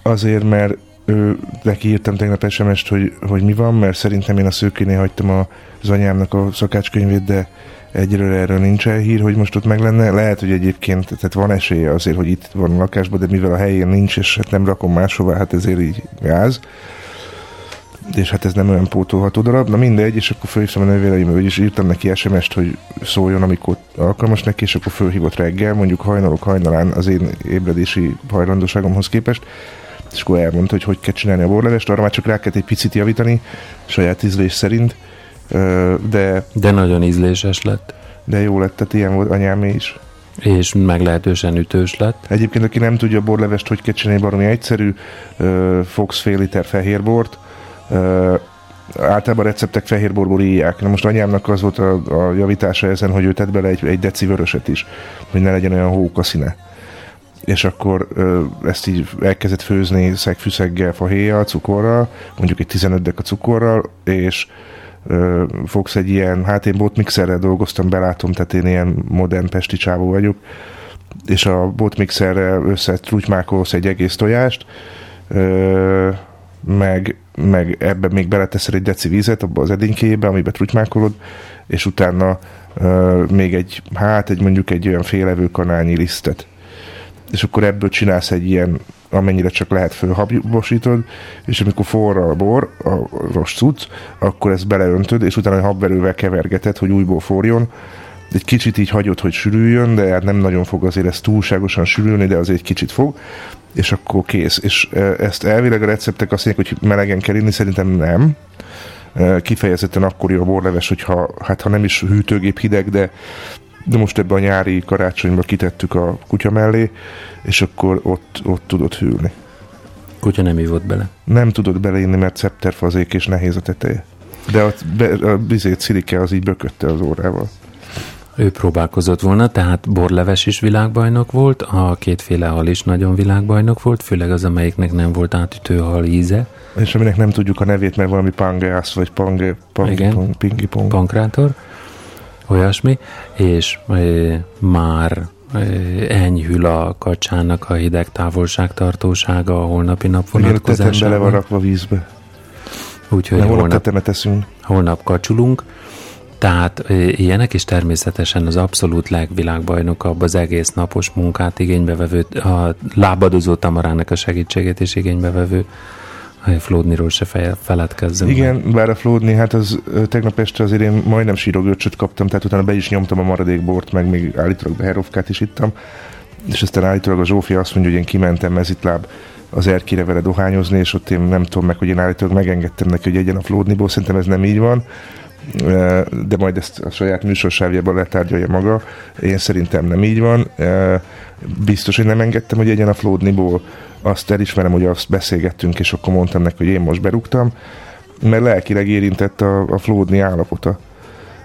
Azért, mert ő, neki írtam tegnap SMS-t, hogy, hogy mi van, mert szerintem én a szőkénél hagytam a, az anyámnak a szakácskönyvét, de egyről erről nincs hír, hogy most ott meg lenne. Lehet, hogy egyébként tehát van esélye azért, hogy itt van a lakásban, de mivel a helyén nincs, és hát nem rakom máshová, hát ezért így gáz. És hát ez nem olyan pótolható darab. Na mindegy, és akkor fölhívtam a nővéreim, hogy is írtam neki SMS-t, hogy szóljon, amikor alkalmas neki, és akkor fölhívott reggel, mondjuk hajnalok hajnalán az én ébredési hajlandóságomhoz képest, és akkor elmondta, hogy hogy kell csinálni a borlevest, arra már csak rá kellett egy picit javítani, saját ízlés szerint, de, De nagyon ízléses lett, de jó lett, tehát ilyen volt anyámé is. és meglehetősen ütős lett. Egyébként, aki nem tudja a borlevest, hogy kell csinálni, baromi egyszerű, fogsz fél liter fehérbort, ö, általában receptek fehérborból írják. Na most anyámnak az volt a, a javítása ezen, hogy ő tett bele egy, egy deci vöröset is, hogy ne legyen olyan hóka színe. És akkor ö, ezt így elkezdett főzni szegfűszeggel, fahéjjal, cukorral, mondjuk egy 15 deka cukorral, és ö, fogsz egy ilyen, hát én botmixerrel dolgoztam, belátom, tehát én ilyen modern pesti csávó vagyok, és a botmixerrel összetrutymákolsz egy egész tojást, ö, meg, meg ebbe még beleteszel egy deci vízet abba az edénykéjébe, amiben trutymákolod, és utána ö, még egy, hát egy mondjuk egy olyan félevő kanálnyi lisztet. És akkor ebből csinálsz egy ilyen, amennyire csak lehet fölhabosítod, és amikor forra a bor, a cucc, akkor ezt beleöntöd, és utána habverővel kevergeted, hogy újból forjon, egy kicsit így hagyod, hogy sűrüljön, de hát nem nagyon fog azért ez túlságosan sűrülni, de azért egy kicsit fog, és akkor kész. És ezt elvileg a receptek azt mondják, hogy melegen kell inni, szerintem nem. Kifejezetten akkor jó a borleves, hogyha hát ha nem is hűtőgép hideg, de de most ebbe a nyári karácsonyba kitettük a kutya mellé, és akkor ott, ott tudod hűlni. Kutya nem ivott bele. Nem tudod beleinni, mert scepterfazék és nehéz a teteje. De a, be, a bizét szilike az így bökötte az órával. Ő próbálkozott volna, tehát borleves is világbajnok volt, a kétféle hal is nagyon világbajnok volt, főleg az, amelyiknek nem volt átütő hal íze, És aminek nem tudjuk a nevét, mert valami pangeász, vagy pange, pangi, Igen. pong, pingi pong. pankrátor, olyasmi, és e, már enyhül a kacsának a hideg távolságtartósága a holnapi nap Igen, a tetem bele van vonatkozásában. rakva vízbe. Úgyhogy holnap holnap, tetemet eszünk. holnap kacsulunk. Tehát ilyenek is természetesen az abszolút legvilágbajnokabb az egész napos munkát igénybevevő, a lábadozó tamarának a segítségét is igénybevevő ö, Flódniról se fe- feledkezzünk. meg. Igen, bár a Flódni, hát az tegnap este azért én majdnem sírogörcsöt kaptam, tehát utána be is nyomtam a maradék bort, meg még állítólag beherovkát is ittam, és aztán állítólag a Zsófia azt mondja, hogy én kimentem mezitláb az erkére vele dohányozni, és ott én nem tudom meg, hogy én állítólag megengedtem neki, hogy egyen a Flódniból, szerintem ez nem így van, de majd ezt a saját műsorsávjában letárgyalja maga. Én szerintem nem így van. Ö, Biztos, hogy nem engedtem, hogy egyen a Flódniból. Azt elismerem, hogy azt beszélgettünk, és akkor mondtam neki, hogy én most berúgtam, mert lelkileg érintett a, a Flódni állapota.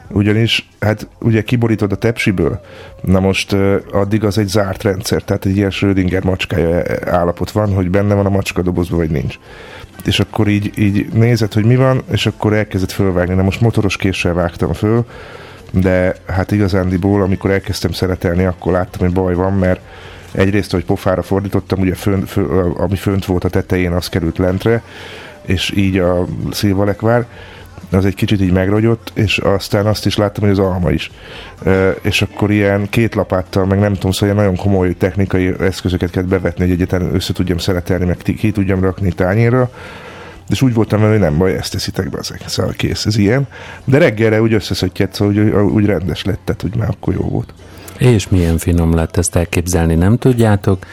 Ugyanis, hát ugye kiborítod a tepsiből, na most ö, addig az egy zárt rendszer, tehát egy ilyen Schrödinger macskája állapot van, hogy benne van a macska dobozban, vagy nincs. És akkor így, így nézed, hogy mi van, és akkor elkezdett fölvágni. Na most motoros késsel vágtam föl, de hát igazándiból, amikor elkezdtem szeretelni, akkor láttam, hogy baj van, mert egyrészt, hogy pofára fordítottam, ugye fön, fön, ami fönt volt a tetején, az került lentre, és így a szilvalekvár, az egy kicsit így megrogyott, és aztán azt is láttam, hogy az alma is. És akkor ilyen két lapáttal, meg nem tudom, szóval ilyen nagyon komoly technikai eszközöket kellett bevetni, hogy egyetlen össze tudjam szeretelni, meg ki tudjam rakni tányérra, és úgy voltam vele, hogy nem baj, ezt teszitek be ezek. Szóval kész, ez ilyen. De reggelre úgy összeszöttyett, szóval úgy, úgy rendes lett, tehát úgy már akkor jó volt. És milyen finom lett, ezt elképzelni nem tudjátok.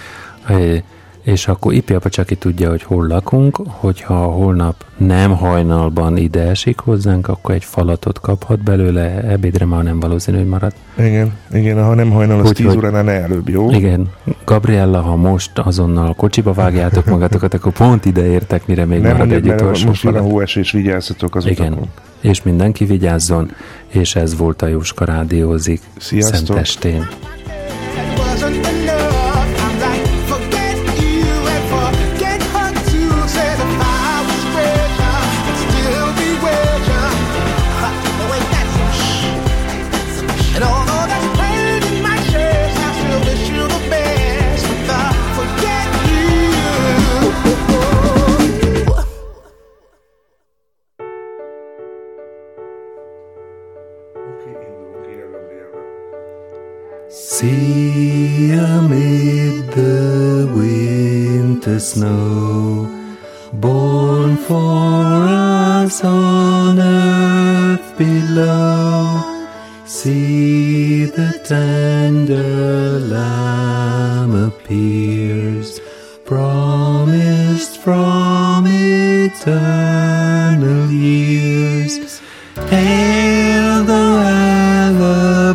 És akkor Ipiapa csak ki tudja, hogy hol lakunk, hogyha holnap nem hajnalban ide esik hozzánk, akkor egy falatot kaphat belőle, ebédre már nem valószínű, hogy marad. Igen, igen, ha nem hajnal, az Úgyhogy- 10 óránál ne előbb, jó? Igen, Gabriella, ha most azonnal kocsiba vágjátok magatokat, akkor pont ide értek, mire még Nem marad mondjuk, egy mert utolsó most jön a falat. hóesés, vigyázzatok az Igen, utakon. és mindenki vigyázzon, és ez volt a Jóska Rádiózik Sziasztok. Szentestén. See amid the winter snow, born for us on earth below. See the tender lamb appears, promised from eternal years. Hail the ever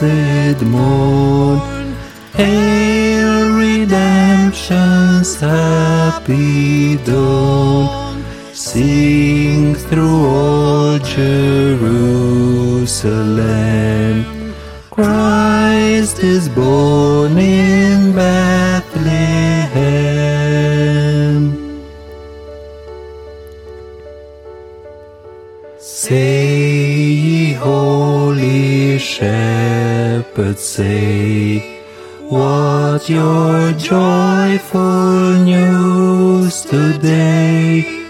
blessed morn. Hail redemption's happy dawn. Sing through all Jerusalem. Christ is born shepherds, say, what your joyful news today?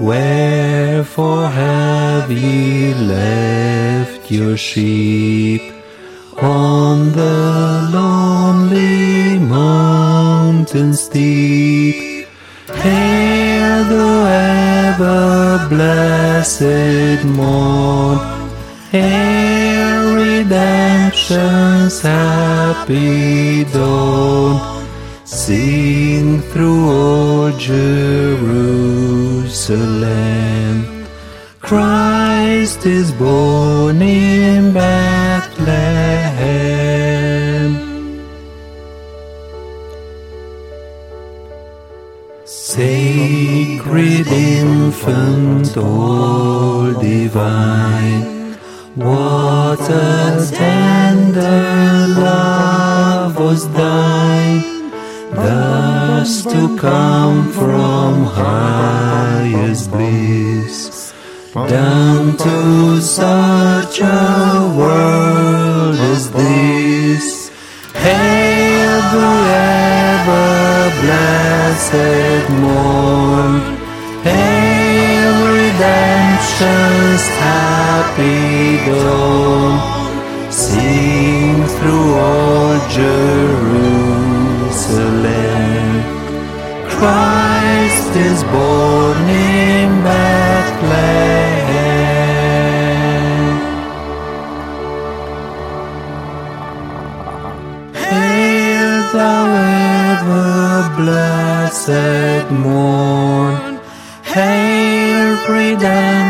Wherefore have ye left your sheep on the lonely mountain steep? Hail the ever blessed morn. Hail redemption's happy dawn. Sing through all Jerusalem. Christ is born in Bethlehem. Sacred infant, all divine, what a tender love was thine, thus to come from highest bliss down to such a world as this. Hail the ever blessed morn. Hail redemption's dawn. Sing through all Jerusalem. Christ is born in Bethlehem. Hail thou ever blessed morn. Hail redemption's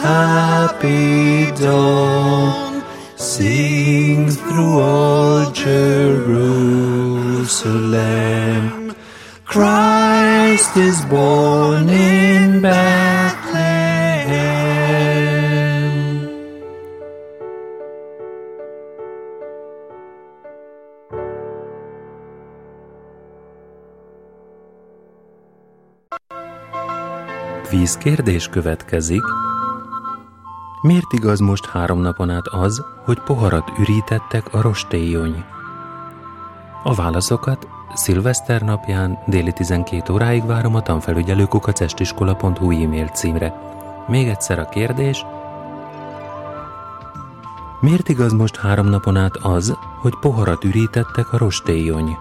happy dawn. Sing through all Jerusalem. Christ is born in Bethlehem. Vízkérdés következik. Miért igaz most három napon át az, hogy poharat ürítettek a rostélyony? A válaszokat szilveszter napján déli 12 óráig várom a tanfelügyelőkukacestiskola.hu e-mail címre. Még egyszer a kérdés. Miért igaz most három napon át az, hogy poharat ürítettek a rostélyony?